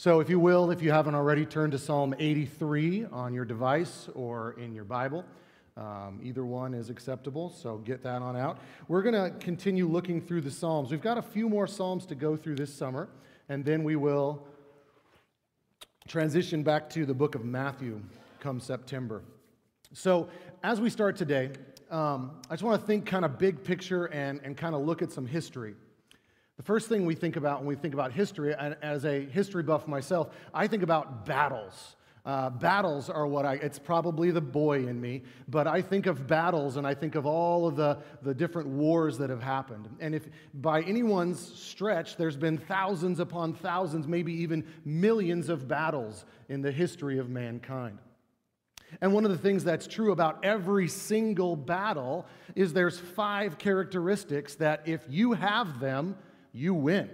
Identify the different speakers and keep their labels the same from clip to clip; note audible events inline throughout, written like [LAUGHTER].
Speaker 1: So, if you will, if you haven't already, turn to Psalm 83 on your device or in your Bible. Um, either one is acceptable, so get that on out. We're going to continue looking through the Psalms. We've got a few more Psalms to go through this summer, and then we will transition back to the book of Matthew come September. So, as we start today, um, I just want to think kind of big picture and, and kind of look at some history. The first thing we think about when we think about history, and as a history buff myself, I think about battles. Uh, battles are what I, it's probably the boy in me, but I think of battles and I think of all of the, the different wars that have happened. And if by anyone's stretch, there's been thousands upon thousands, maybe even millions of battles in the history of mankind. And one of the things that's true about every single battle is there's five characteristics that if you have them, you win.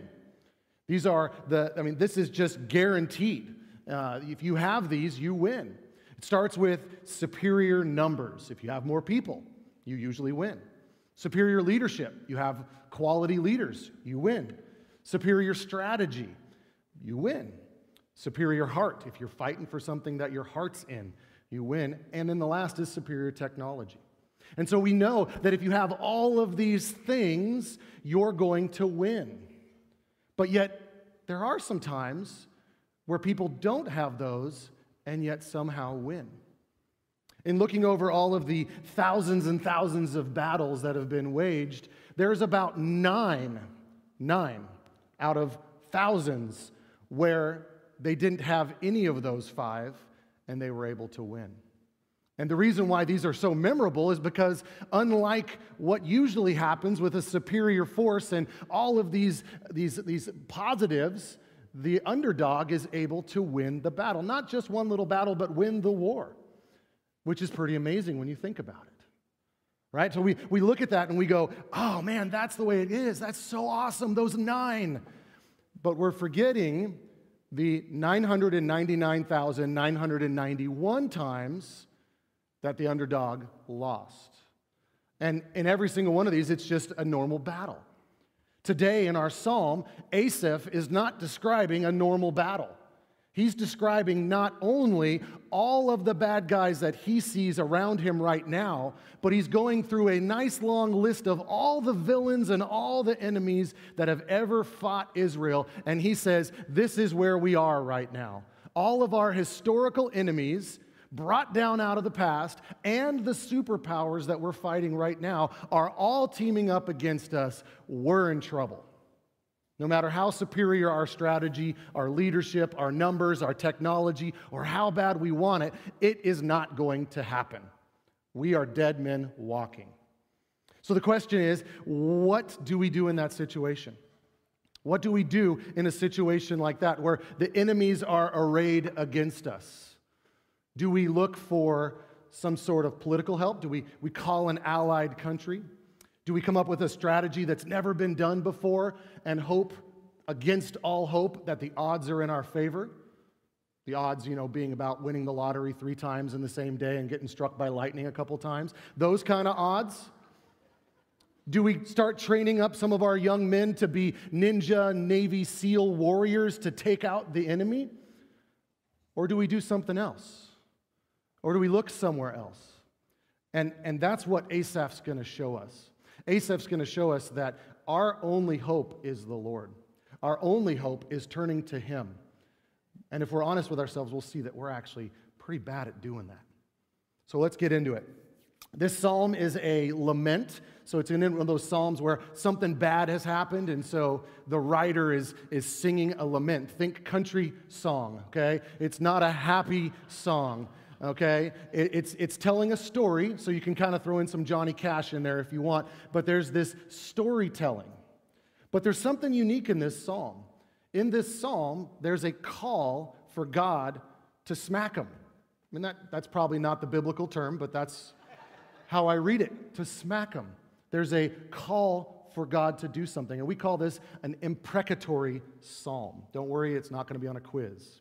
Speaker 1: These are the, I mean, this is just guaranteed. Uh, if you have these, you win. It starts with superior numbers. If you have more people, you usually win. Superior leadership. You have quality leaders, you win. Superior strategy, you win. Superior heart. If you're fighting for something that your heart's in, you win. And then the last is superior technology. And so we know that if you have all of these things, you're going to win. But yet, there are some times where people don't have those and yet somehow win. In looking over all of the thousands and thousands of battles that have been waged, there's about nine, nine out of thousands where they didn't have any of those five and they were able to win. And the reason why these are so memorable is because, unlike what usually happens with a superior force and all of these, these, these positives, the underdog is able to win the battle. Not just one little battle, but win the war, which is pretty amazing when you think about it. Right? So we, we look at that and we go, oh man, that's the way it is. That's so awesome, those nine. But we're forgetting the 999,991 times that the underdog lost. And in every single one of these, it's just a normal battle. Today in our psalm, Asaph is not describing a normal battle. He's describing not only all of the bad guys that he sees around him right now, but he's going through a nice long list of all the villains and all the enemies that have ever fought Israel. And he says, This is where we are right now. All of our historical enemies brought down out of the past, and the superpowers that we're fighting right now are all teaming up against us, we're in trouble. No matter how superior our strategy, our leadership, our numbers, our technology, or how bad we want it, it is not going to happen. We are dead men walking. So the question is what do we do in that situation? What do we do in a situation like that where the enemies are arrayed against us? Do we look for some sort of political help? Do we, we call an allied country? Do we come up with a strategy that's never been done before and hope against all hope that the odds are in our favor? The odds, you know, being about winning the lottery three times in the same day and getting struck by lightning a couple times. Those kind of odds. Do we start training up some of our young men to be ninja, Navy SEAL warriors to take out the enemy? Or do we do something else? Or do we look somewhere else? And, and that's what Asaph's going to show us. Asaph's going to show us that our only hope is the Lord. Our only hope is turning to Him. And if we're honest with ourselves, we'll see that we're actually pretty bad at doing that. So let's get into it. This psalm is a lament. So it's in one of those psalms where something bad has happened, and so the writer is, is singing a lament. Think country song, okay? It's not a happy song okay? It's, it's telling a story, so you can kind of throw in some Johnny Cash in there if you want, but there's this storytelling. But there's something unique in this psalm. In this psalm, there's a call for God to smack him. I mean, that, that's probably not the biblical term, but that's how I read it to smack him. There's a call for God to do something, and we call this an imprecatory psalm. Don't worry, it's not going to be on a quiz.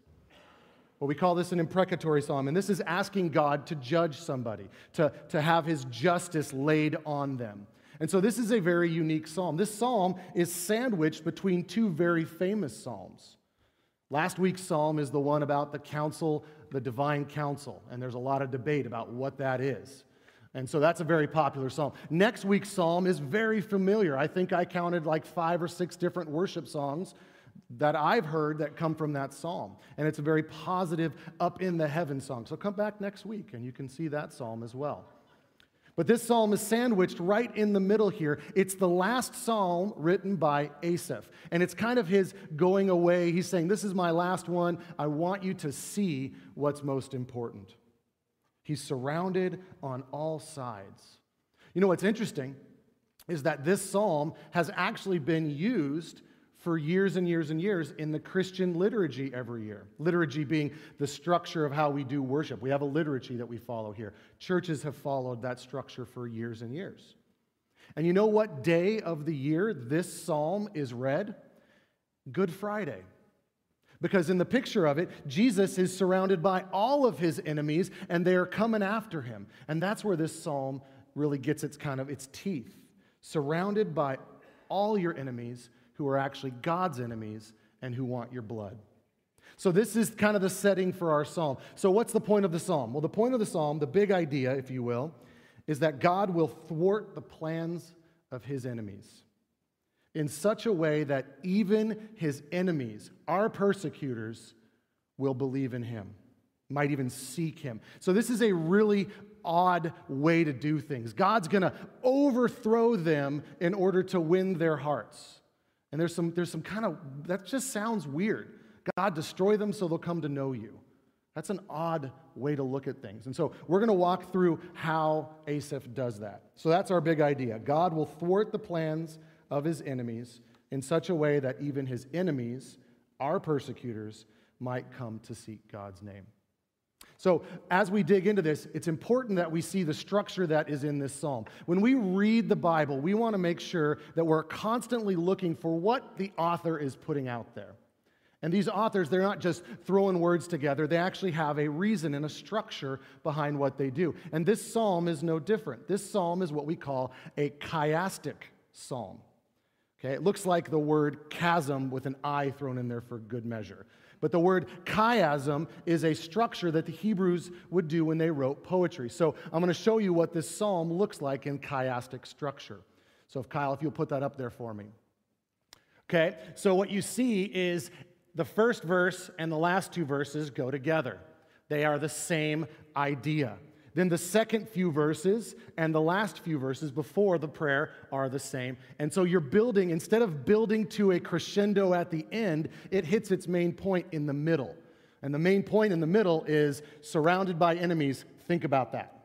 Speaker 1: Well, we call this an imprecatory psalm, and this is asking God to judge somebody, to, to have his justice laid on them. And so this is a very unique psalm. This psalm is sandwiched between two very famous psalms. Last week's psalm is the one about the council, the divine council, and there's a lot of debate about what that is. And so that's a very popular psalm. Next week's psalm is very familiar. I think I counted like five or six different worship songs that I've heard that come from that psalm. And it's a very positive, up in the heaven song. So come back next week and you can see that psalm as well. But this psalm is sandwiched right in the middle here. It's the last psalm written by Asaph. And it's kind of his going away. He's saying, This is my last one. I want you to see what's most important. He's surrounded on all sides. You know what's interesting is that this psalm has actually been used for years and years and years in the Christian liturgy every year. Liturgy being the structure of how we do worship. We have a liturgy that we follow here. Churches have followed that structure for years and years. And you know what day of the year this psalm is read? Good Friday. Because in the picture of it, Jesus is surrounded by all of his enemies and they are coming after him. And that's where this psalm really gets its kind of its teeth. Surrounded by all your enemies who are actually God's enemies and who want your blood. So, this is kind of the setting for our psalm. So, what's the point of the psalm? Well, the point of the psalm, the big idea, if you will, is that God will thwart the plans of his enemies in such a way that even his enemies, our persecutors, will believe in him, might even seek him. So, this is a really odd way to do things. God's going to overthrow them in order to win their hearts. And there's some, there's some kind of, that just sounds weird. God, destroy them so they'll come to know you. That's an odd way to look at things. And so we're going to walk through how Asaph does that. So that's our big idea. God will thwart the plans of his enemies in such a way that even his enemies, our persecutors, might come to seek God's name. So, as we dig into this, it's important that we see the structure that is in this psalm. When we read the Bible, we want to make sure that we're constantly looking for what the author is putting out there. And these authors, they're not just throwing words together, they actually have a reason and a structure behind what they do. And this psalm is no different. This psalm is what we call a chiastic psalm. Okay, it looks like the word chasm with an I thrown in there for good measure. But the word chiasm is a structure that the Hebrews would do when they wrote poetry. So I'm going to show you what this psalm looks like in chiastic structure. So if Kyle, if you'll put that up there for me. Okay, so what you see is the first verse and the last two verses go together. They are the same idea. Then the second few verses and the last few verses before the prayer are the same. And so you're building, instead of building to a crescendo at the end, it hits its main point in the middle. And the main point in the middle is surrounded by enemies. Think about that.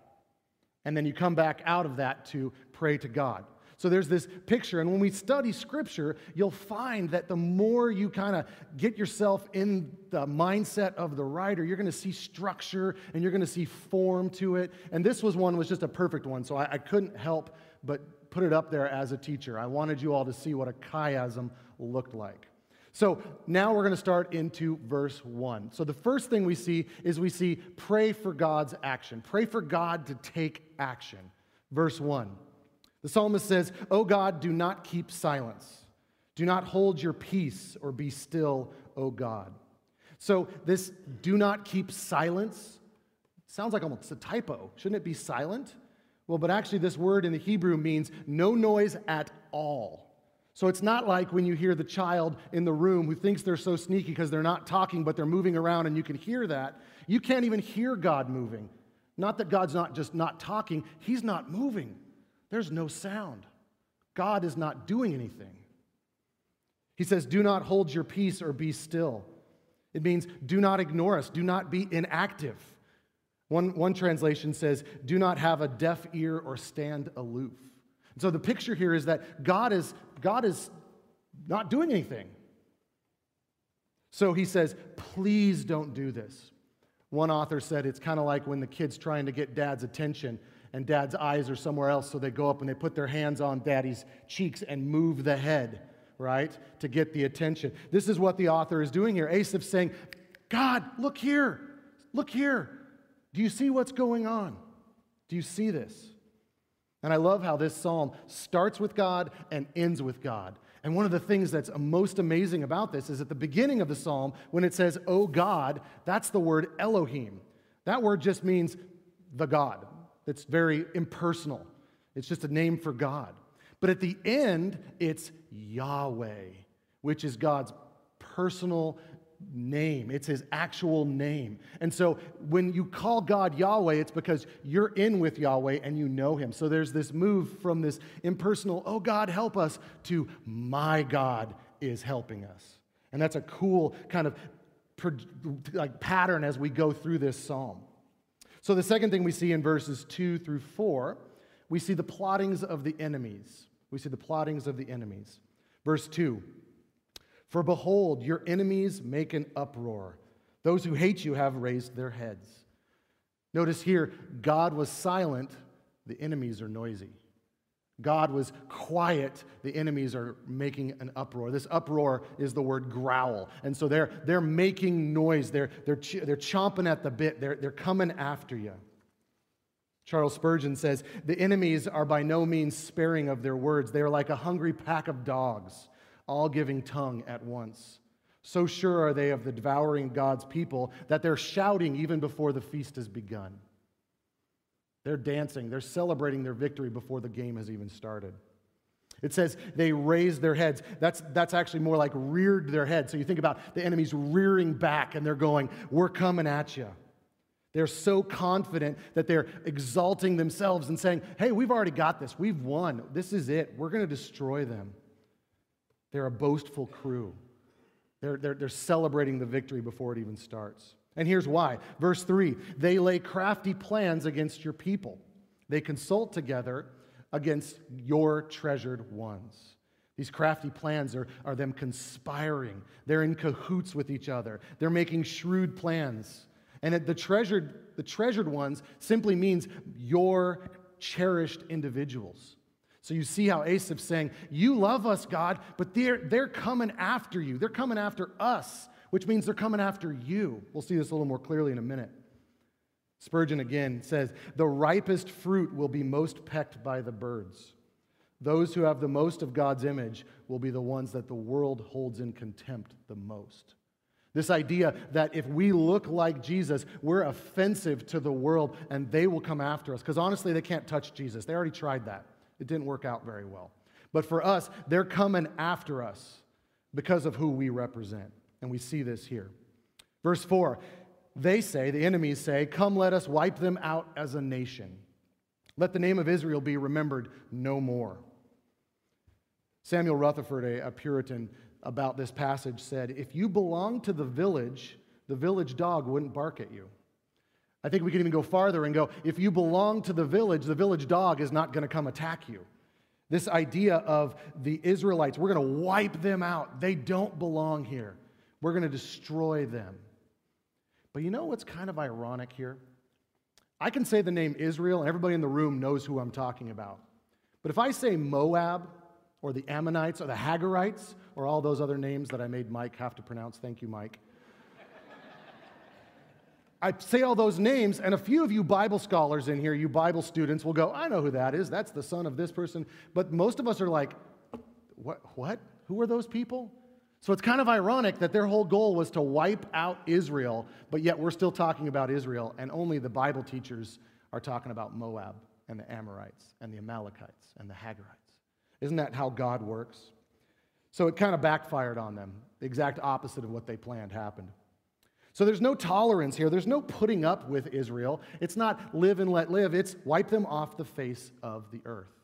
Speaker 1: And then you come back out of that to pray to God. So there's this picture. And when we study scripture, you'll find that the more you kind of get yourself in the mindset of the writer, you're going to see structure and you're going to see form to it. And this was one was just a perfect one. So I, I couldn't help but put it up there as a teacher. I wanted you all to see what a chiasm looked like. So now we're going to start into verse 1. So the first thing we see is we see pray for God's action. Pray for God to take action. Verse 1. The psalmist says, O God, do not keep silence. Do not hold your peace or be still, O God. So, this do not keep silence sounds like almost a typo. Shouldn't it be silent? Well, but actually, this word in the Hebrew means no noise at all. So it's not like when you hear the child in the room who thinks they're so sneaky because they're not talking, but they're moving around and you can hear that. You can't even hear God moving. Not that God's not just not talking, He's not moving. There's no sound. God is not doing anything. He says, Do not hold your peace or be still. It means do not ignore us, do not be inactive. One, one translation says, Do not have a deaf ear or stand aloof. And so the picture here is that God is, God is not doing anything. So he says, Please don't do this. One author said it's kind of like when the kid's trying to get dad's attention and dad's eyes are somewhere else, so they go up and they put their hands on daddy's cheeks and move the head, right, to get the attention. This is what the author is doing here. Asaph's saying, God, look here, look here. Do you see what's going on? Do you see this? And I love how this psalm starts with God and ends with God. And one of the things that's most amazing about this is at the beginning of the psalm, when it says, Oh God, that's the word Elohim. That word just means the God. It's very impersonal, it's just a name for God. But at the end, it's Yahweh, which is God's personal name. It's his actual name. And so when you call God Yahweh, it's because you're in with Yahweh and you know him. So there's this move from this impersonal, oh God, help us, to my God is helping us. And that's a cool kind of like pattern as we go through this psalm. So the second thing we see in verses 2 through 4, we see the plottings of the enemies. We see the plottings of the enemies. Verse 2 for behold, your enemies make an uproar. Those who hate you have raised their heads. Notice here, God was silent, the enemies are noisy. God was quiet, the enemies are making an uproar. This uproar is the word growl. And so they're, they're making noise, they're, they're, ch- they're chomping at the bit, they're, they're coming after you. Charles Spurgeon says, The enemies are by no means sparing of their words. They are like a hungry pack of dogs all giving tongue at once. So sure are they of the devouring God's people that they're shouting even before the feast has begun. They're dancing, they're celebrating their victory before the game has even started. It says they raised their heads. That's, that's actually more like reared their heads. So you think about the enemies rearing back and they're going, We're coming at you. They're so confident that they're exalting themselves and saying, Hey, we've already got this. We've won. This is it. We're going to destroy them. They're a boastful crew. They're, they're, they're celebrating the victory before it even starts. And here's why. Verse 3 they lay crafty plans against your people, they consult together against your treasured ones. These crafty plans are, are them conspiring. They're in cahoots with each other. They're making shrewd plans. And the treasured, the treasured ones simply means your cherished individuals. So you see how Asaph's saying, You love us, God, but they're, they're coming after you. They're coming after us, which means they're coming after you. We'll see this a little more clearly in a minute. Spurgeon again says, The ripest fruit will be most pecked by the birds. Those who have the most of God's image will be the ones that the world holds in contempt the most. This idea that if we look like Jesus, we're offensive to the world and they will come after us. Because honestly, they can't touch Jesus. They already tried that. It didn't work out very well. But for us, they're coming after us because of who we represent. And we see this here. Verse 4 they say, the enemies say, Come, let us wipe them out as a nation. Let the name of Israel be remembered no more. Samuel Rutherford, a, a Puritan, about this passage said, If you belong to the village, the village dog wouldn't bark at you. I think we can even go farther and go if you belong to the village, the village dog is not going to come attack you. This idea of the Israelites, we're going to wipe them out. They don't belong here. We're going to destroy them. But you know what's kind of ironic here? I can say the name Israel, and everybody in the room knows who I'm talking about. But if I say Moab, or the Ammonites, or the Hagarites, or all those other names that I made Mike have to pronounce, thank you, Mike. [LAUGHS] I say all those names, and a few of you Bible scholars in here, you Bible students, will go, I know who that is. That's the son of this person. But most of us are like, what? what? Who are those people? So it's kind of ironic that their whole goal was to wipe out Israel, but yet we're still talking about Israel, and only the Bible teachers are talking about Moab and the Amorites and the Amalekites and the Hagarites. Isn't that how God works? So it kind of backfired on them. The exact opposite of what they planned happened. So there's no tolerance here. There's no putting up with Israel. It's not live and let live, it's wipe them off the face of the earth.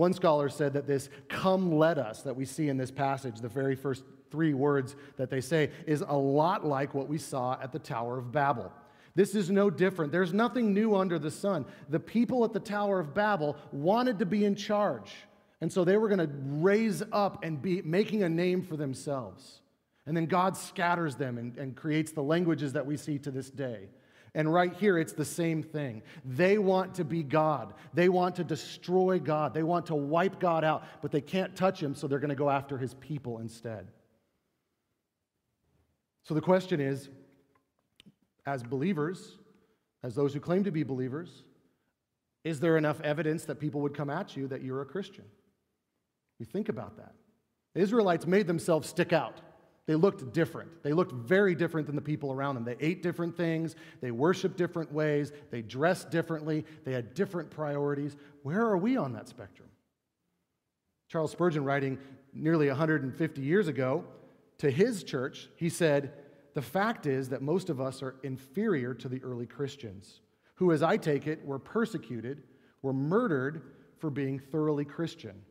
Speaker 1: One scholar said that this come let us that we see in this passage, the very first three words that they say, is a lot like what we saw at the Tower of Babel. This is no different. There's nothing new under the sun. The people at the Tower of Babel wanted to be in charge. And so they were going to raise up and be making a name for themselves. And then God scatters them and, and creates the languages that we see to this day. And right here, it's the same thing. They want to be God. They want to destroy God. They want to wipe God out, but they can't touch him, so they're going to go after his people instead. So the question is as believers, as those who claim to be believers, is there enough evidence that people would come at you that you're a Christian? We think about that. The Israelites made themselves stick out. They looked different. They looked very different than the people around them. They ate different things. They worshiped different ways. They dressed differently. They had different priorities. Where are we on that spectrum? Charles Spurgeon, writing nearly 150 years ago to his church, he said, The fact is that most of us are inferior to the early Christians, who, as I take it, were persecuted, were murdered for being thoroughly Christian.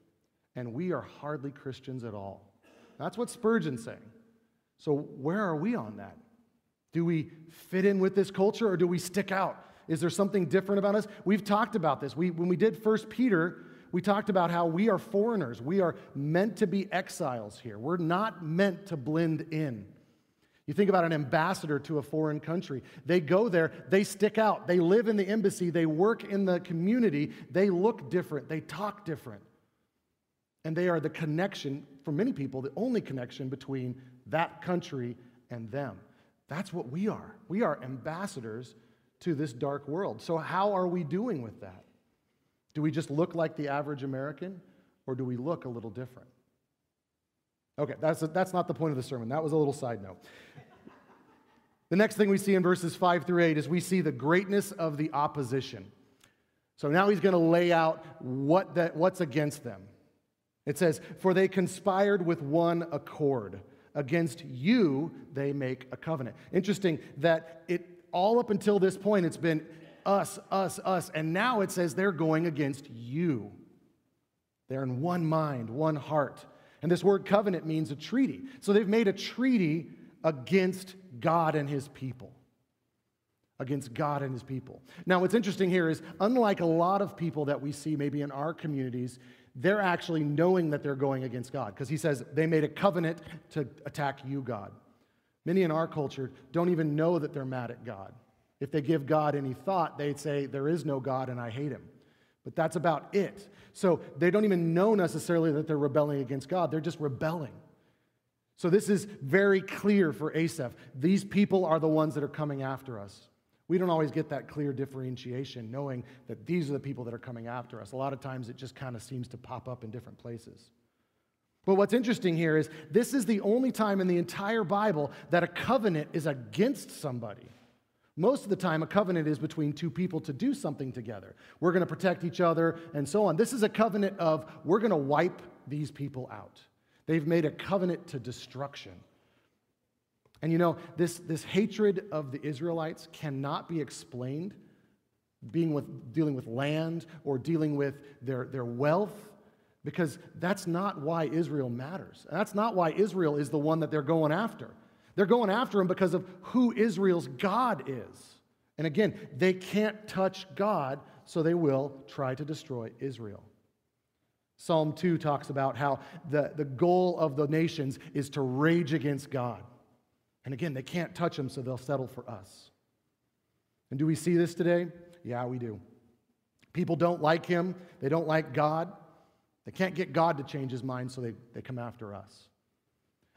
Speaker 1: And we are hardly Christians at all. That's what Spurgeon's saying. So, where are we on that? Do we fit in with this culture or do we stick out? Is there something different about us? We've talked about this. We, when we did First Peter, we talked about how we are foreigners. We are meant to be exiles here. We're not meant to blend in. You think about an ambassador to a foreign country. They go there, they stick out, they live in the embassy, they work in the community, they look different, they talk different. And they are the connection, for many people, the only connection between that country and them. That's what we are. We are ambassadors to this dark world. So, how are we doing with that? Do we just look like the average American, or do we look a little different? Okay, that's, a, that's not the point of the sermon. That was a little side note. The next thing we see in verses 5 through 8 is we see the greatness of the opposition. So now he's going to lay out what that, what's against them. It says, For they conspired with one accord. Against you they make a covenant. Interesting that it all up until this point it's been us, us, us, and now it says they're going against you. They're in one mind, one heart. And this word covenant means a treaty. So they've made a treaty against God and his people. Against God and his people. Now, what's interesting here is, unlike a lot of people that we see maybe in our communities, they're actually knowing that they're going against God because he says they made a covenant to attack you, God. Many in our culture don't even know that they're mad at God. If they give God any thought, they'd say, There is no God and I hate him. But that's about it. So they don't even know necessarily that they're rebelling against God, they're just rebelling. So this is very clear for Asaph. These people are the ones that are coming after us. We don't always get that clear differentiation, knowing that these are the people that are coming after us. A lot of times it just kind of seems to pop up in different places. But what's interesting here is this is the only time in the entire Bible that a covenant is against somebody. Most of the time, a covenant is between two people to do something together. We're going to protect each other and so on. This is a covenant of we're going to wipe these people out. They've made a covenant to destruction. And you know, this, this hatred of the Israelites cannot be explained being with, dealing with land or dealing with their, their wealth, because that's not why Israel matters. That's not why Israel is the one that they're going after. They're going after him because of who Israel's God is. And again, they can't touch God, so they will try to destroy Israel. Psalm 2 talks about how the, the goal of the nations is to rage against God. And again, they can't touch him, so they'll settle for us. And do we see this today? Yeah, we do. People don't like him, they don't like God. They can't get God to change his mind, so they, they come after us.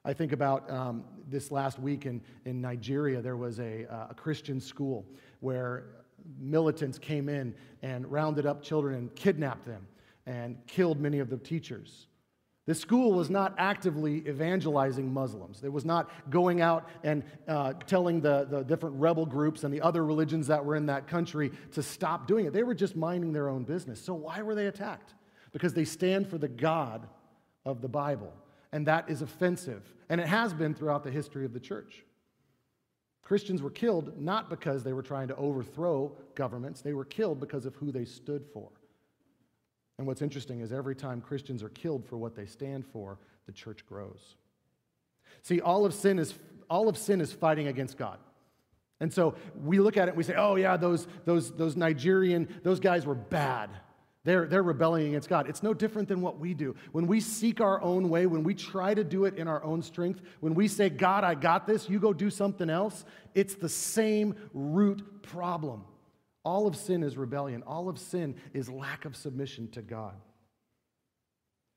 Speaker 1: I think about um, this last week in, in Nigeria, there was a, uh, a Christian school where militants came in and rounded up children and kidnapped them and killed many of the teachers. The school was not actively evangelizing Muslims. It was not going out and uh, telling the, the different rebel groups and the other religions that were in that country to stop doing it. They were just minding their own business. So, why were they attacked? Because they stand for the God of the Bible. And that is offensive. And it has been throughout the history of the church. Christians were killed not because they were trying to overthrow governments, they were killed because of who they stood for. And what's interesting is every time Christians are killed for what they stand for, the church grows. See, all of sin is, all of sin is fighting against God. And so we look at it and we say, oh, yeah, those, those, those Nigerian, those guys were bad. They're, they're rebelling against God. It's no different than what we do. When we seek our own way, when we try to do it in our own strength, when we say, God, I got this, you go do something else, it's the same root problem. All of sin is rebellion. All of sin is lack of submission to God.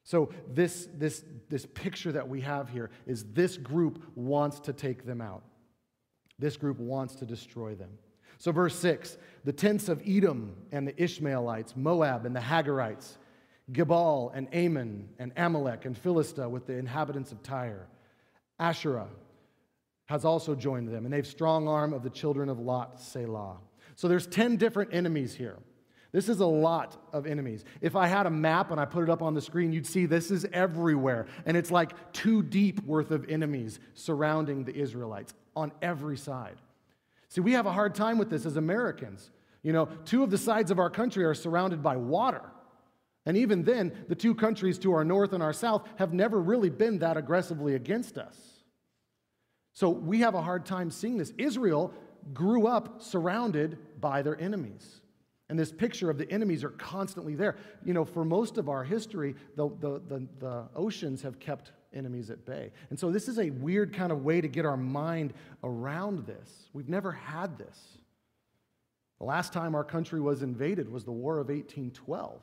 Speaker 1: So, this, this, this picture that we have here is this group wants to take them out. This group wants to destroy them. So, verse 6 the tents of Edom and the Ishmaelites, Moab and the Hagarites Gebal and Ammon and Amalek and Philistia with the inhabitants of Tyre. Asherah has also joined them, and they've strong arm of the children of Lot, Selah. So there's 10 different enemies here. This is a lot of enemies. If I had a map and I put it up on the screen, you'd see this is everywhere. And it's like two deep worth of enemies surrounding the Israelites on every side. See, we have a hard time with this as Americans. You know, two of the sides of our country are surrounded by water. And even then, the two countries to our north and our south have never really been that aggressively against us. So we have a hard time seeing this. Israel grew up surrounded by their enemies. And this picture of the enemies are constantly there. You know, for most of our history, the, the, the, the, oceans have kept enemies at bay. And so this is a weird kind of way to get our mind around this. We've never had this. The last time our country was invaded was the War of 1812.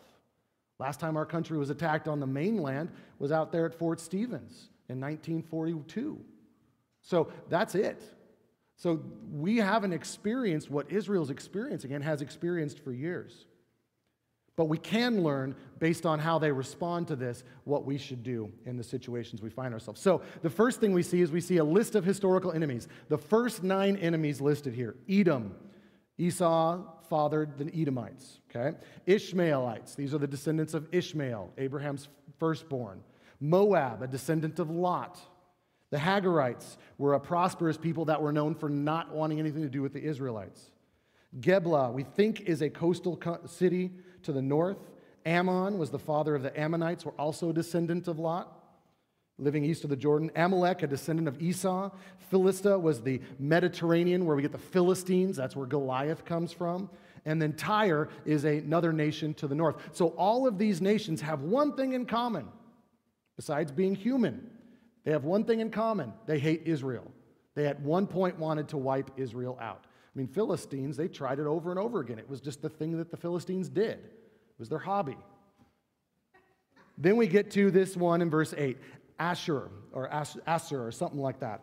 Speaker 1: Last time our country was attacked on the mainland was out there at Fort Stevens in 1942. So that's it. So we haven't experienced what Israel's experiencing and has experienced for years. But we can learn, based on how they respond to this, what we should do in the situations we find ourselves. So, the first thing we see is we see a list of historical enemies. The first nine enemies listed here Edom, Esau fathered the Edomites, okay? Ishmaelites, these are the descendants of Ishmael, Abraham's firstborn. Moab, a descendant of Lot. The Hagarites were a prosperous people that were known for not wanting anything to do with the Israelites. Geblah, we think, is a coastal city to the north. Ammon was the father of the Ammonites, were also a descendant of Lot, living east of the Jordan. Amalek, a descendant of Esau. Philistia was the Mediterranean, where we get the Philistines. That's where Goliath comes from. And then Tyre is another nation to the north. So all of these nations have one thing in common, besides being human they have one thing in common they hate Israel. They at one point wanted to wipe Israel out. I mean, Philistines, they tried it over and over again. It was just the thing that the Philistines did, it was their hobby. Then we get to this one in verse 8 Asher, or Asher, or something like that.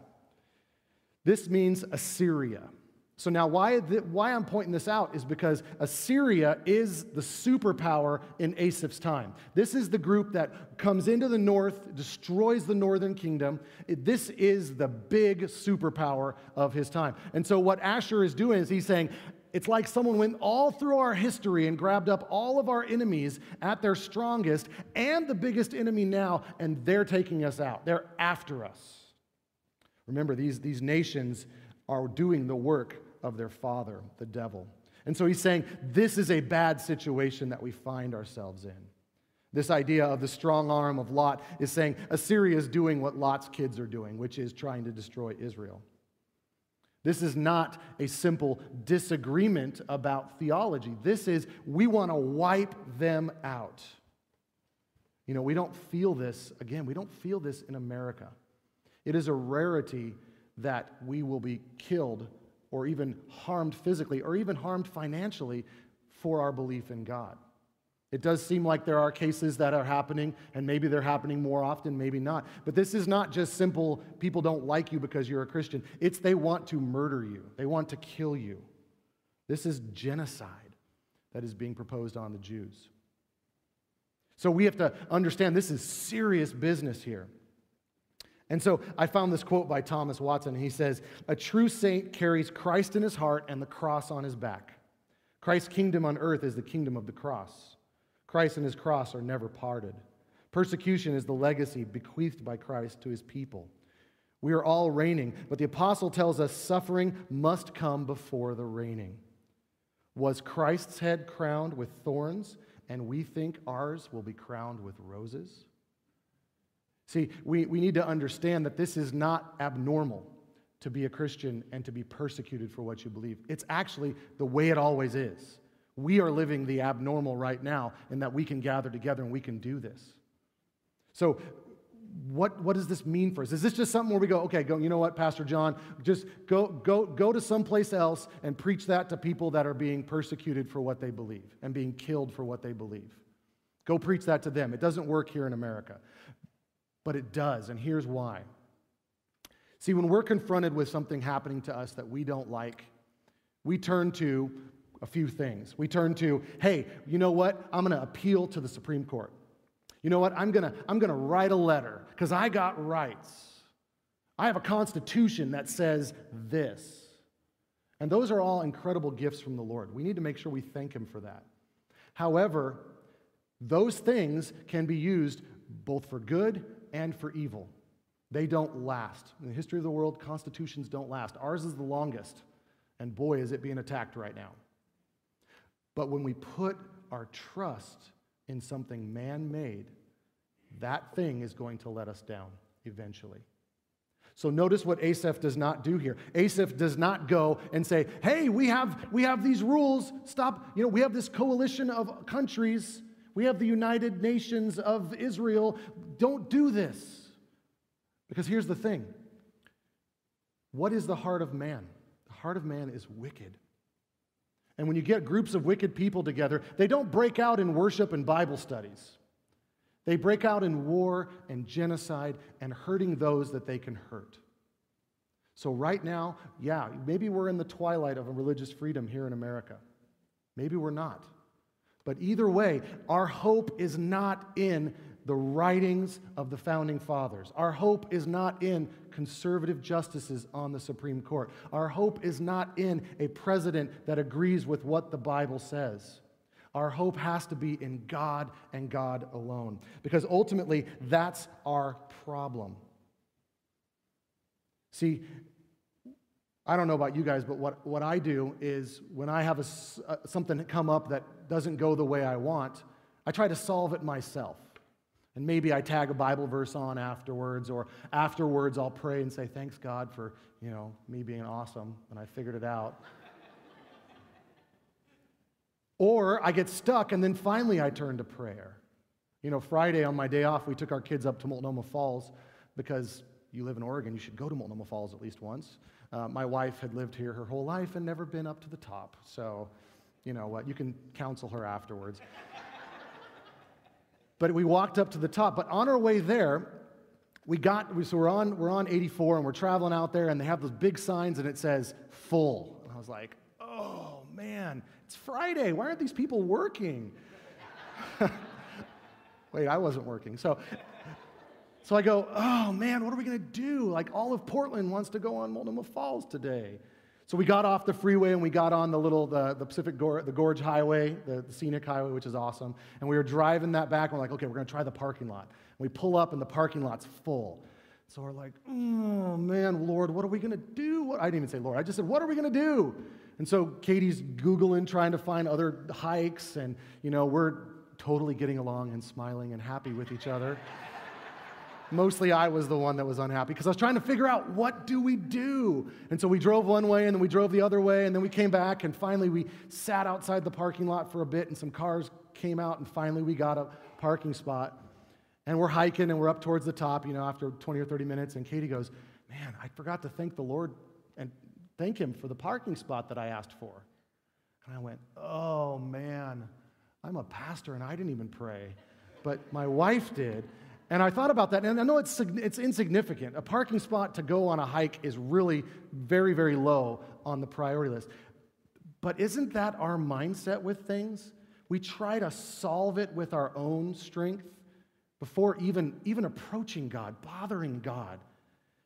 Speaker 1: This means Assyria. So now, why, why I'm pointing this out is because Assyria is the superpower in Asaph's time. This is the group that comes into the north, destroys the northern kingdom. This is the big superpower of his time. And so, what Asher is doing is he's saying, it's like someone went all through our history and grabbed up all of our enemies at their strongest and the biggest enemy now, and they're taking us out. They're after us. Remember, these, these nations are doing the work of their father, the devil. And so he's saying this is a bad situation that we find ourselves in. This idea of the strong arm of Lot is saying Assyria is doing what Lot's kids are doing, which is trying to destroy Israel. This is not a simple disagreement about theology. This is we want to wipe them out. You know, we don't feel this, again, we don't feel this in America. It is a rarity that we will be killed or even harmed physically or even harmed financially for our belief in God. It does seem like there are cases that are happening, and maybe they're happening more often, maybe not. But this is not just simple people don't like you because you're a Christian. It's they want to murder you, they want to kill you. This is genocide that is being proposed on the Jews. So we have to understand this is serious business here. And so I found this quote by Thomas Watson. He says, A true saint carries Christ in his heart and the cross on his back. Christ's kingdom on earth is the kingdom of the cross. Christ and his cross are never parted. Persecution is the legacy bequeathed by Christ to his people. We are all reigning, but the apostle tells us suffering must come before the reigning. Was Christ's head crowned with thorns, and we think ours will be crowned with roses? See, we, we need to understand that this is not abnormal to be a Christian and to be persecuted for what you believe. It's actually the way it always is. We are living the abnormal right now in that we can gather together and we can do this. So, what, what does this mean for us? Is this just something where we go, okay, go, you know what, Pastor John, just go, go, go to someplace else and preach that to people that are being persecuted for what they believe and being killed for what they believe? Go preach that to them. It doesn't work here in America but it does, and here's why. See, when we're confronted with something happening to us that we don't like, we turn to a few things. We turn to, hey, you know what? I'm going to appeal to the Supreme Court. You know what? I'm going to I'm going to write a letter because I got rights. I have a constitution that says this. And those are all incredible gifts from the Lord. We need to make sure we thank Him for that. However, those things can be used both for good and for evil. They don't last. In the history of the world, constitutions don't last. Ours is the longest, and boy, is it being attacked right now. But when we put our trust in something man made, that thing is going to let us down eventually. So notice what Asaph does not do here. Asaph does not go and say, "Hey, we have we have these rules. Stop, you know, we have this coalition of countries. We have the United Nations of Israel. Don't do this." Because here's the thing. What is the heart of man? The heart of man is wicked. And when you get groups of wicked people together, they don't break out in worship and Bible studies. They break out in war and genocide and hurting those that they can hurt. So, right now, yeah, maybe we're in the twilight of a religious freedom here in America. Maybe we're not. But either way, our hope is not in the writings of the founding fathers. Our hope is not in conservative justices on the Supreme Court. Our hope is not in a president that agrees with what the Bible says. Our hope has to be in God and God alone, because ultimately that's our problem. See, I don't know about you guys, but what, what I do is when I have a, uh, something come up that doesn't go the way I want, I try to solve it myself. And maybe I tag a Bible verse on afterwards, or afterwards I'll pray and say, Thanks God for, you know, me being awesome and I figured it out. Or I get stuck and then finally I turn to prayer. You know, Friday on my day off, we took our kids up to Multnomah Falls because you live in Oregon, you should go to Multnomah Falls at least once. Uh, my wife had lived here her whole life and never been up to the top. So, you know what, you can counsel her afterwards. [LAUGHS] but we walked up to the top. But on our way there, we got, so we're on, we're on 84 and we're traveling out there and they have those big signs and it says full. And I was like, oh man, it's Friday. Why aren't these people working? [LAUGHS] Wait, I wasn't working. So, so I go, oh man, what are we to do? Like all of Portland wants to go on Multnomah Falls today. So we got off the freeway and we got on the little, the, the Pacific Gorge, the Gorge Highway, the, the, scenic highway, which is awesome. And we were driving that back. And we're like, okay, we're to try the parking lot. And we pull up and the parking lot's full. So we're like, oh man, Lord, what are we to do? What? I didn't even say Lord. I just said, what are we to do? And so Katie's Googling, trying to find other hikes, and, you know, we're totally getting along and smiling and happy with each other. Mostly I was the one that was unhappy because I was trying to figure out what do we do? And so we drove one way and then we drove the other way and then we came back and finally we sat outside the parking lot for a bit and some cars came out and finally we got a parking spot. And we're hiking and we're up towards the top, you know, after 20 or 30 minutes and Katie goes, "Man, I forgot to thank the Lord and thank him for the parking spot that I asked for. And I went, oh man, I'm a pastor and I didn't even pray. But my wife did. And I thought about that, and I know it's, it's insignificant. A parking spot to go on a hike is really very, very low on the priority list. But isn't that our mindset with things? We try to solve it with our own strength before even, even approaching God, bothering God.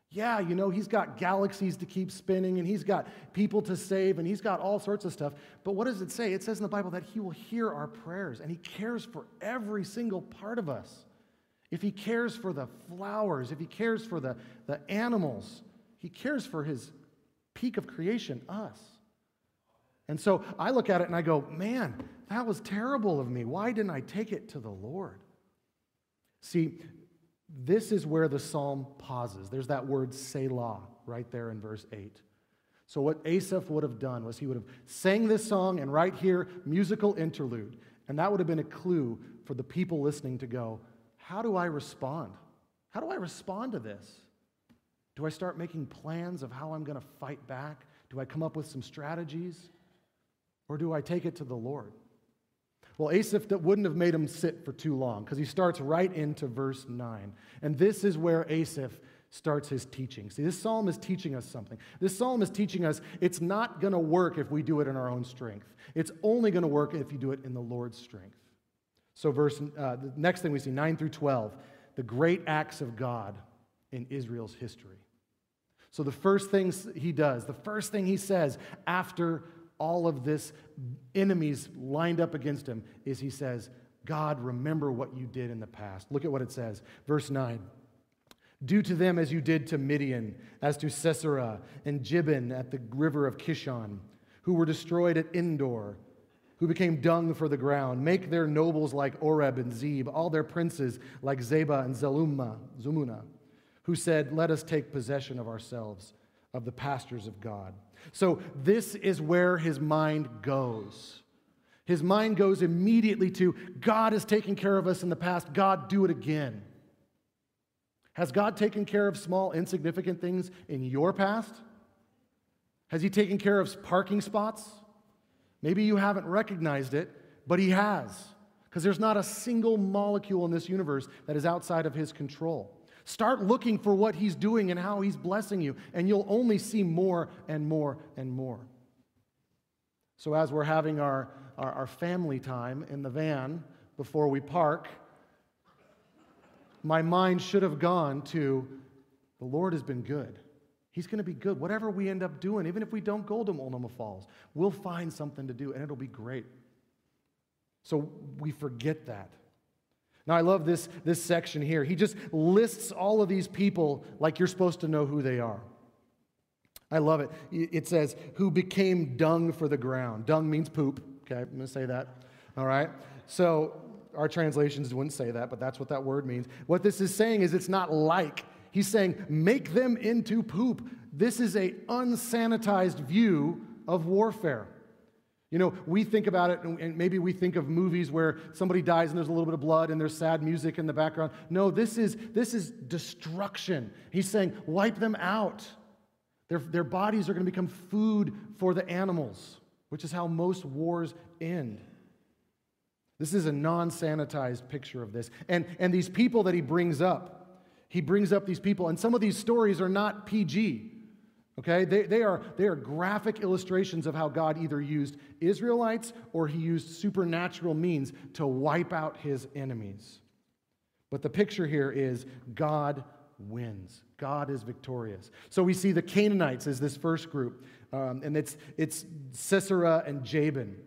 Speaker 1: Yeah, you know, he's got galaxies to keep spinning and he's got people to save and he's got all sorts of stuff. But what does it say? It says in the Bible that he will hear our prayers and he cares for every single part of us. If he cares for the flowers, if he cares for the, the animals, he cares for his peak of creation, us. And so I look at it and I go, man, that was terrible of me. Why didn't I take it to the Lord? See, this is where the psalm pauses. There's that word Selah right there in verse 8. So, what Asaph would have done was he would have sang this song and right here, musical interlude. And that would have been a clue for the people listening to go, How do I respond? How do I respond to this? Do I start making plans of how I'm going to fight back? Do I come up with some strategies? Or do I take it to the Lord? Well, Asaph that wouldn't have made him sit for too long because he starts right into verse 9. And this is where Asaph starts his teaching. See, this psalm is teaching us something. This psalm is teaching us it's not going to work if we do it in our own strength. It's only going to work if you do it in the Lord's strength. So, verse, uh, the next thing we see, 9 through 12, the great acts of God in Israel's history. So, the first thing he does, the first thing he says after all of this enemies lined up against him is he says, God, remember what you did in the past. Look at what it says. Verse 9. Do to them as you did to Midian, as to Sisera and Jabin at the river of Kishon, who were destroyed at Endor, who became dung for the ground. Make their nobles like Oreb and Zeb, all their princes like Zebah and Zalumma, Zumuna, who said, Let us take possession of ourselves, of the pastures of God. So, this is where his mind goes. His mind goes immediately to God has taken care of us in the past. God, do it again. Has God taken care of small, insignificant things in your past? Has He taken care of parking spots? Maybe you haven't recognized it, but He has, because there's not a single molecule in this universe that is outside of His control. Start looking for what He's doing and how He's blessing you, and you'll only see more and more and more. So, as we're having our, our, our family time in the van before we park, my mind should have gone to the Lord has been good. He's going to be good. Whatever we end up doing, even if we don't go to Multnomah Falls, we'll find something to do and it'll be great. So we forget that. Now, I love this, this section here. He just lists all of these people like you're supposed to know who they are. I love it. It says, who became dung for the ground. Dung means poop. Okay, I'm going to say that. All right. So our translations wouldn't say that, but that's what that word means. What this is saying is it's not like. He's saying, make them into poop. This is a unsanitized view of warfare. You know, we think about it, and maybe we think of movies where somebody dies and there's a little bit of blood and there's sad music in the background. No, this is, this is destruction. He's saying, wipe them out. Their, their bodies are going to become food for the animals, which is how most wars end. This is a non sanitized picture of this. And, and these people that he brings up, he brings up these people, and some of these stories are not PG. Okay? They, they, are, they are graphic illustrations of how God either used Israelites or he used supernatural means to wipe out his enemies. But the picture here is God wins. God is victorious. So we see the Canaanites as this first group, um, and it's, it's Sisera and Jabin.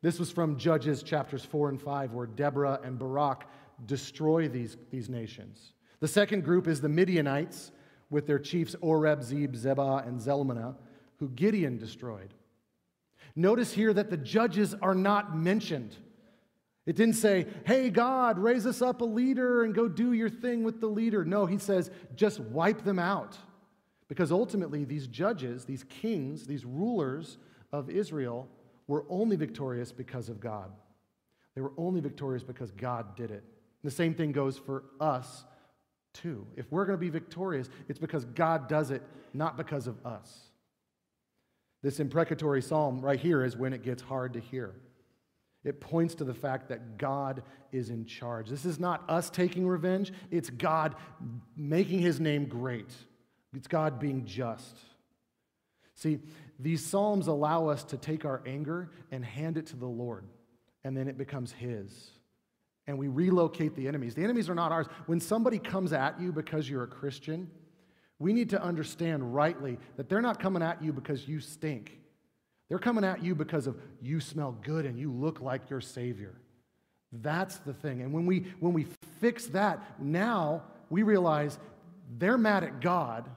Speaker 1: This was from Judges chapters 4 and 5, where Deborah and Barak destroy these, these nations. The second group is the Midianites with their chiefs Oreb, Zeb, Zebah, and Zalmunna, who Gideon destroyed. Notice here that the judges are not mentioned. It didn't say, hey, God, raise us up a leader and go do your thing with the leader. No, he says, just wipe them out. Because ultimately, these judges, these kings, these rulers of Israel were only victorious because of God. They were only victorious because God did it. And the same thing goes for us, too. If we're going to be victorious, it's because God does it, not because of us. This imprecatory psalm right here is when it gets hard to hear. It points to the fact that God is in charge. This is not us taking revenge, it's God making his name great. It's God being just. See, these Psalms allow us to take our anger and hand it to the Lord, and then it becomes His. And we relocate the enemies. The enemies are not ours. When somebody comes at you because you're a Christian, we need to understand rightly that they're not coming at you because you stink. They're coming at you because of you smell good and you look like your Savior. That's the thing. And when we, when we fix that, now we realize they're mad at God,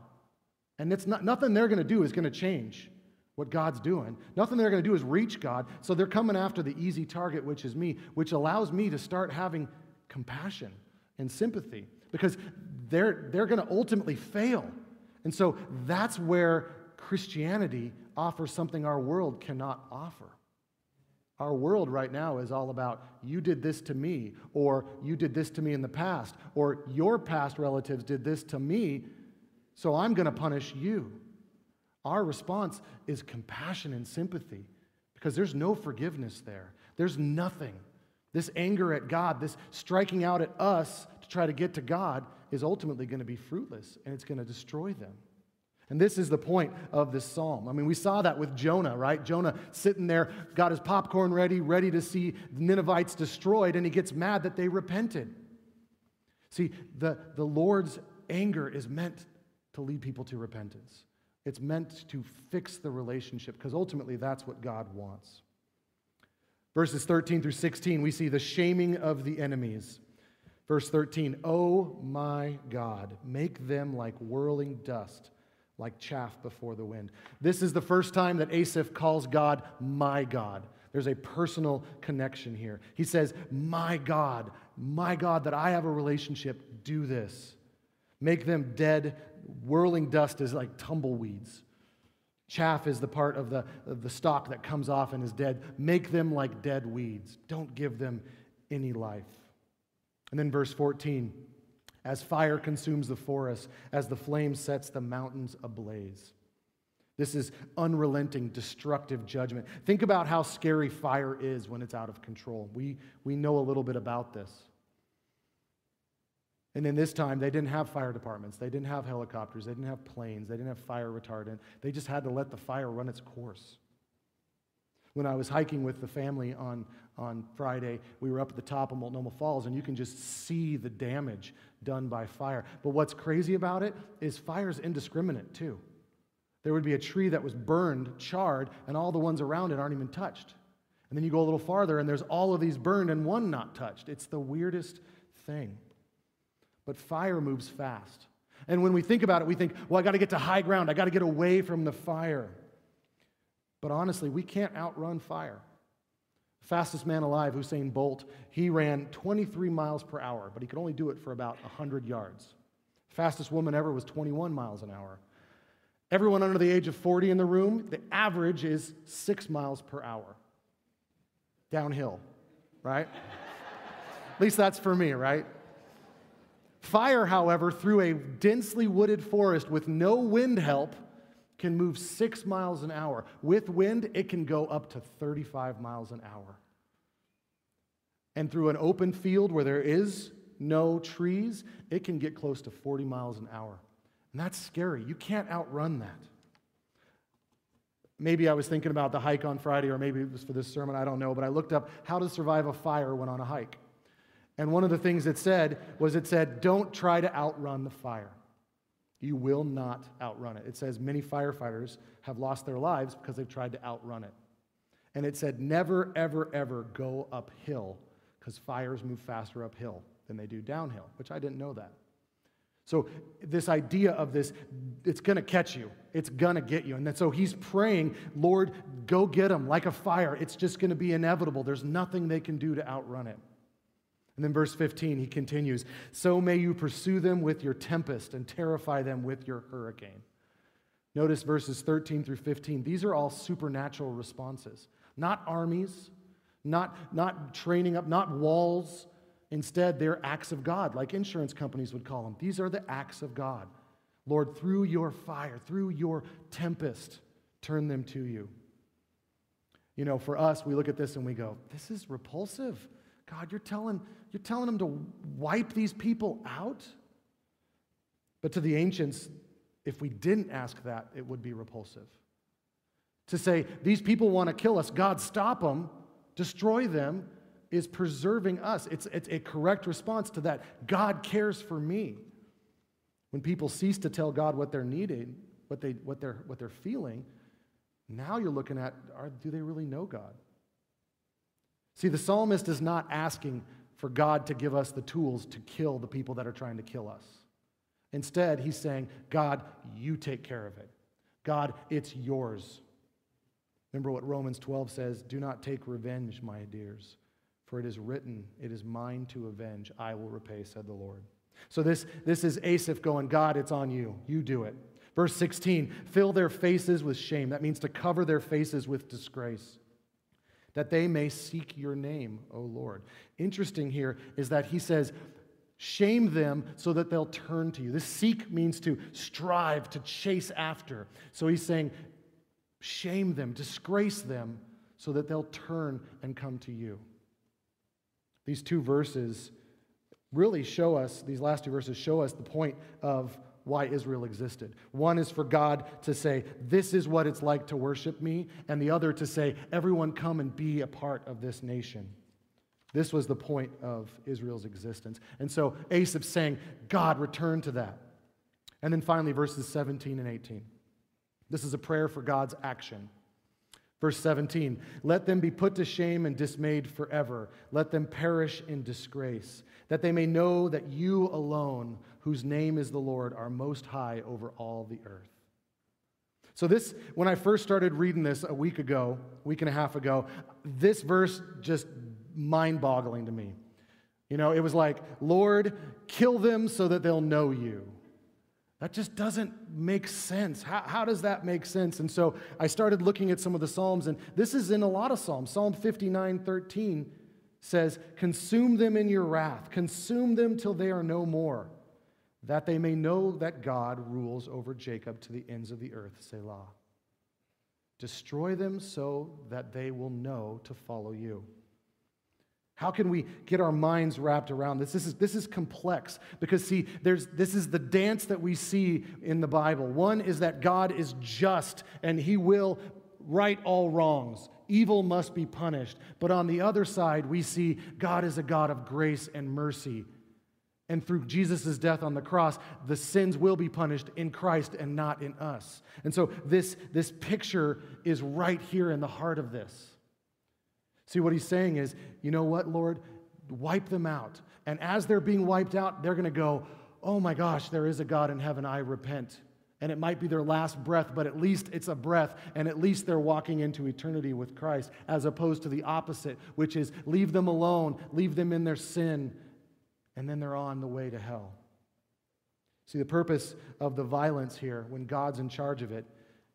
Speaker 1: and it's not, nothing they're going to do is going to change what God's doing. Nothing they're going to do is reach God. So they're coming after the easy target, which is me, which allows me to start having compassion and sympathy because they're, they're going to ultimately fail. And so that's where Christianity offers something our world cannot offer. Our world right now is all about you did this to me, or you did this to me in the past, or your past relatives did this to me, so I'm going to punish you. Our response is compassion and sympathy because there's no forgiveness there. There's nothing. This anger at God, this striking out at us to try to get to God, is ultimately going to be fruitless and it's going to destroy them. And this is the point of this psalm. I mean, we saw that with Jonah, right? Jonah sitting there, got his popcorn ready, ready to see the Ninevites destroyed, and he gets mad that they repented. See, the, the Lord's anger is meant to lead people to repentance. It's meant to fix the relationship because ultimately that's what God wants. Verses 13 through 16, we see the shaming of the enemies. Verse 13, Oh my God, make them like whirling dust, like chaff before the wind. This is the first time that Asaph calls God my God. There's a personal connection here. He says, My God, my God, that I have a relationship, do this. Make them dead. Whirling dust is like tumbleweeds. Chaff is the part of the, of the stalk that comes off and is dead. Make them like dead weeds. Don't give them any life. And then verse 14 as fire consumes the forest, as the flame sets the mountains ablaze. This is unrelenting, destructive judgment. Think about how scary fire is when it's out of control. We, we know a little bit about this. And in this time, they didn't have fire departments, they didn't have helicopters, they didn't have planes, they didn't have fire retardant. They just had to let the fire run its course. When I was hiking with the family on, on Friday, we were up at the top of Multnomah Falls, and you can just see the damage done by fire. But what's crazy about it is fire's indiscriminate, too. There would be a tree that was burned, charred, and all the ones around it aren't even touched. And then you go a little farther, and there's all of these burned and one not touched. It's the weirdest thing. But fire moves fast. And when we think about it, we think, well, I got to get to high ground. I got to get away from the fire. But honestly, we can't outrun fire. Fastest man alive, Usain Bolt, he ran 23 miles per hour, but he could only do it for about 100 yards. Fastest woman ever was 21 miles an hour. Everyone under the age of 40 in the room, the average is six miles per hour. Downhill, right? At least that's for me, right? Fire, however, through a densely wooded forest with no wind help, can move six miles an hour. With wind, it can go up to 35 miles an hour. And through an open field where there is no trees, it can get close to 40 miles an hour. And that's scary. You can't outrun that. Maybe I was thinking about the hike on Friday, or maybe it was for this sermon, I don't know, but I looked up how to survive a fire when on a hike. And one of the things it said was it said, don't try to outrun the fire. You will not outrun it. It says many firefighters have lost their lives because they've tried to outrun it. And it said, never, ever, ever go uphill because fires move faster uphill than they do downhill, which I didn't know that. So, this idea of this, it's to catch you. It's to get you. And then, so he's praying, Lord, go get them like a fire. It's just to be inevitable. There's nothing they can do to outrun it. And then, verse 15, he continues So may you pursue them with your tempest and terrify them with your hurricane. Notice verses 13 through 15. These are all supernatural responses, not armies, not, not training up, not walls. Instead, they're acts of God, like insurance companies would call them. These are the acts of God. Lord, through your fire, through your tempest, turn them to you. You know, for us, we look at this and we go, this is repulsive. God, you're telling, you're telling them to wipe these people out? But to the ancients, if we didn't ask that, it would be repulsive. To say, these people want to kill us, God, stop them, destroy them, is preserving us. It's, it's a correct response to that. God cares for me. When people cease to tell God what they're needing, what, they, what, they're, what they're feeling, now you're looking at are, do they really know God? See, the psalmist is not asking for God to give us the tools to kill the people that are trying to kill us. Instead, he's saying, God, you take care of it. God, it's yours. Remember what Romans 12 says do not take revenge, my dears, for it is written, it is mine to avenge. I will repay, said the Lord. So this, this is Asaph going, God, it's on you. You do it. Verse 16, fill their faces with shame. That means to cover their faces with disgrace that they may seek your name, O Lord. Interesting here is that he says, Shame them so that they'll turn to you. This seek means to strive, to chase after. So he's saying, Shame them, disgrace them so that they'll turn and come to you. These two verses really show us, these last two verses show us the point of why Israel existed. One is for God to say, This is what it's like to worship me, and the other to say, Everyone come and be a part of this nation. This was the point of Israel's existence. And so Asaph's saying, God, return to that. And then finally, verses 17 and 18. This is a prayer for God's action. Verse 17, let them be put to shame and dismayed forever. Let them perish in disgrace, that they may know that you alone, whose name is the Lord, are most high over all the earth. So, this, when I first started reading this a week ago, week and a half ago, this verse just mind boggling to me. You know, it was like, Lord, kill them so that they'll know you. That just doesn't make sense. How, how, does that make sense? And so I started looking at some of the Psalms, and this is in a lot of Psalms. Psalm 59 13 says, Consume them in your wrath, consume them till they are no more, that they may know that God rules over Jacob to the ends of the earth. Selah. Destroy them so that they will know to follow you. How can we get our minds wrapped around this? This is, this is complex because, see, there's, this is the dance that we see in the Bible. One is that God is just and he will right all wrongs. Evil must be punished. But on the other side, we see God is a God of grace and mercy. And through Jesus' death on the cross, the sins will be punished in Christ and not in us. And so this, this picture is right here in the heart of this. See, what he's saying is, you know what, Lord? Wipe them out. And as they're being wiped out, they're going to go, oh my gosh, there is a God in heaven. I repent. And it might be their last breath, but at least it's a breath, and at least they're walking into eternity with Christ, as opposed to the opposite, which is leave them alone, leave them in their sin, and then they're on the way to hell. See, the purpose of the violence here, when God's in charge of it,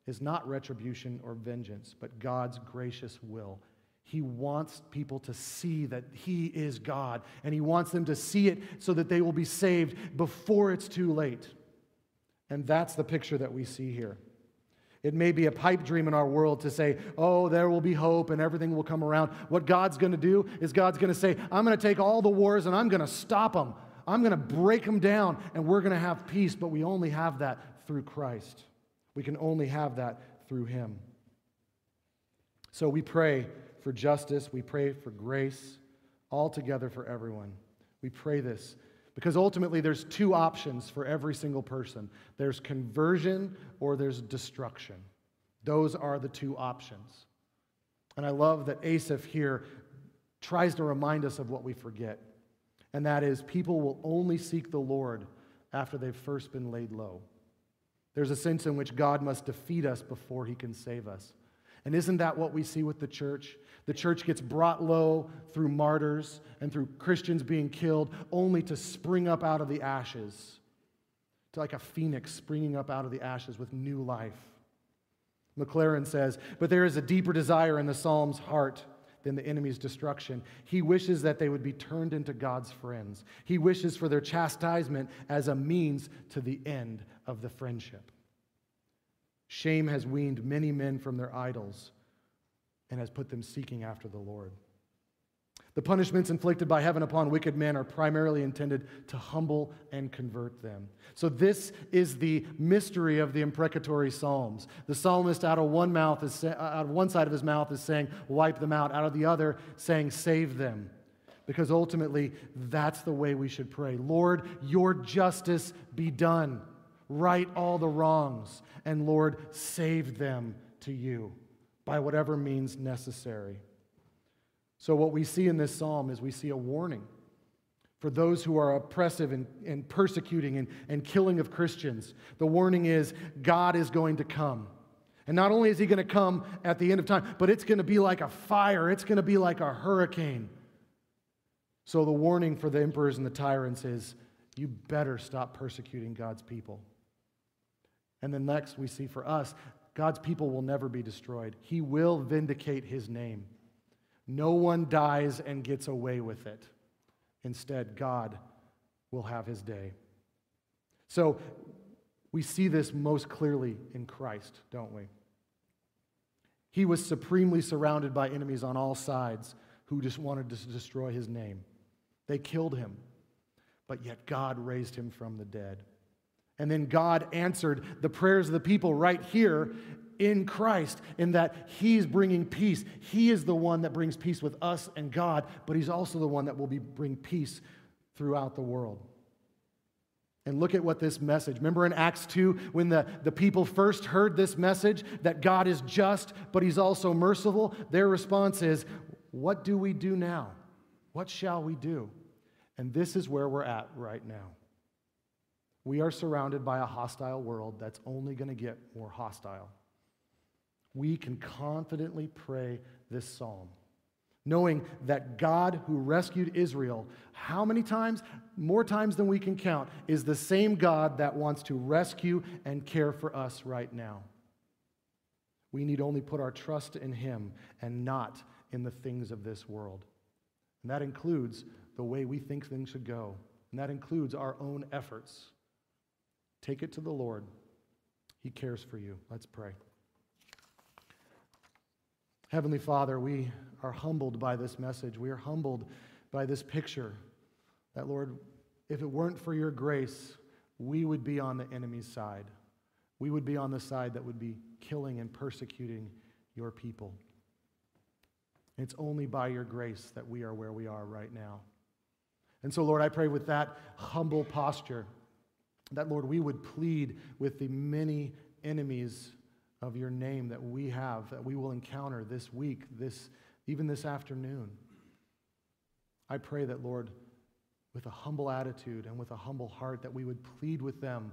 Speaker 1: is not retribution or vengeance, but God's gracious will. He wants people to see that He is God, and He wants them to see it so that they will be saved before it's too late. And that's the picture that we see here. It may be a pipe dream in our world to say, oh, there will be hope and everything will come around. What God's going to do is God's going to say, I'm going to take all the wars and I'm going to stop them. I'm going to break them down and we're going to have peace, but we only have that through Christ. We can only have that through Him. So we pray for justice. We pray for grace all together for everyone. We pray this because ultimately there's two options for every single person there's conversion or there's destruction. Those are the two options. And I love that Asaph here tries to remind us of what we forget. And that is, people will only seek the Lord after they've first been laid low. There's a sense in which God must defeat us before he can save us. And isn't that what we see with the church? The church gets brought low through martyrs and through Christians being killed, only to spring up out of the ashes, to like a phoenix springing up out of the ashes with new life. Maclaren says, But there is a deeper desire in the Psalm's heart than the enemy's destruction. He wishes that they would be turned into God's friends. He wishes for their chastisement as a means to the end of the friendship. Shame has weaned many men from their idols and has put them seeking after the Lord. The punishments inflicted by heaven upon wicked men are primarily intended to humble and convert them. So, this is the mystery of the imprecatory Psalms. The psalmist, out of one mouth, is out of one side of his mouth, is saying, "Wipe them out." Out of the other, saying, "Save them." Because ultimately, that's the way we should pray. Lord, your justice be done. Right all the wrongs, and Lord, save them to you by whatever means necessary. So, what we see in this psalm is we see a warning for those who are oppressive and, and persecuting and, and killing of Christians. The warning is God is going to come. And not only is he going to come at the end of time, but it's going to be like a fire, it's going to be like a hurricane. So, the warning for the emperors and the tyrants is you better stop persecuting God's people. And then next, we see for us God's people will never be destroyed. He will vindicate his name. No one dies and gets away with it. Instead, God will have his day. So we see this most clearly in Christ, don't we? He was supremely surrounded by enemies on all sides who just wanted to destroy his name. They killed him, but yet God raised him from the dead. And then God answered the prayers of the people right here in Christ, in that He's bringing peace. He is the one that brings peace with us and God, but He's also the one that will be, bring peace throughout the world. And look at what this message. Remember in Acts 2, when the, the people first heard this message that God is just, but He's also merciful? Their response is, What do we do now? What shall we do? And this is where we're at right now. We are surrounded by a hostile world that's only going to get more hostile. We can confidently pray this psalm knowing that God who rescued Israel, how many times? More times than we can count, is the same God that wants to rescue and care for us right now. We need only put our trust in Him and not in the things of this world. And that includes the way we think things should go, and that includes our own efforts. Take it to the Lord. He cares for you. Let's pray. Heavenly Father, we are humbled by this message. We are humbled by this picture that, Lord, if it weren't for your grace, we would be on the enemy's side. We would be on the side that would be killing and persecuting your people. It's only by your grace that we are where we are right now. And so, Lord, I pray with that humble posture that, Lord, we would plead with the many enemies of your name that we have, that we will encounter this week, this even this afternoon. I pray that, Lord, with a humble attitude and with a humble heart, that we would plead with them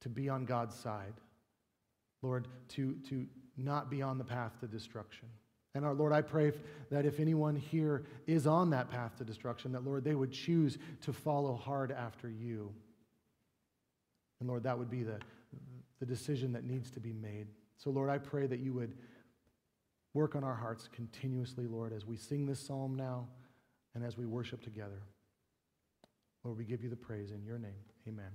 Speaker 1: to be on God's side. Lord, to, to not be on the path to destruction. And our Lord, I pray that if anyone here is on that path to destruction, that Lord, they would choose to follow hard after you. And Lord, that would be the, the decision that needs to be made. So, Lord, I pray that you would Work on our hearts continuously, Lord, as we sing this psalm now and as we worship together. Lord, we give you the praise in your name. Amen.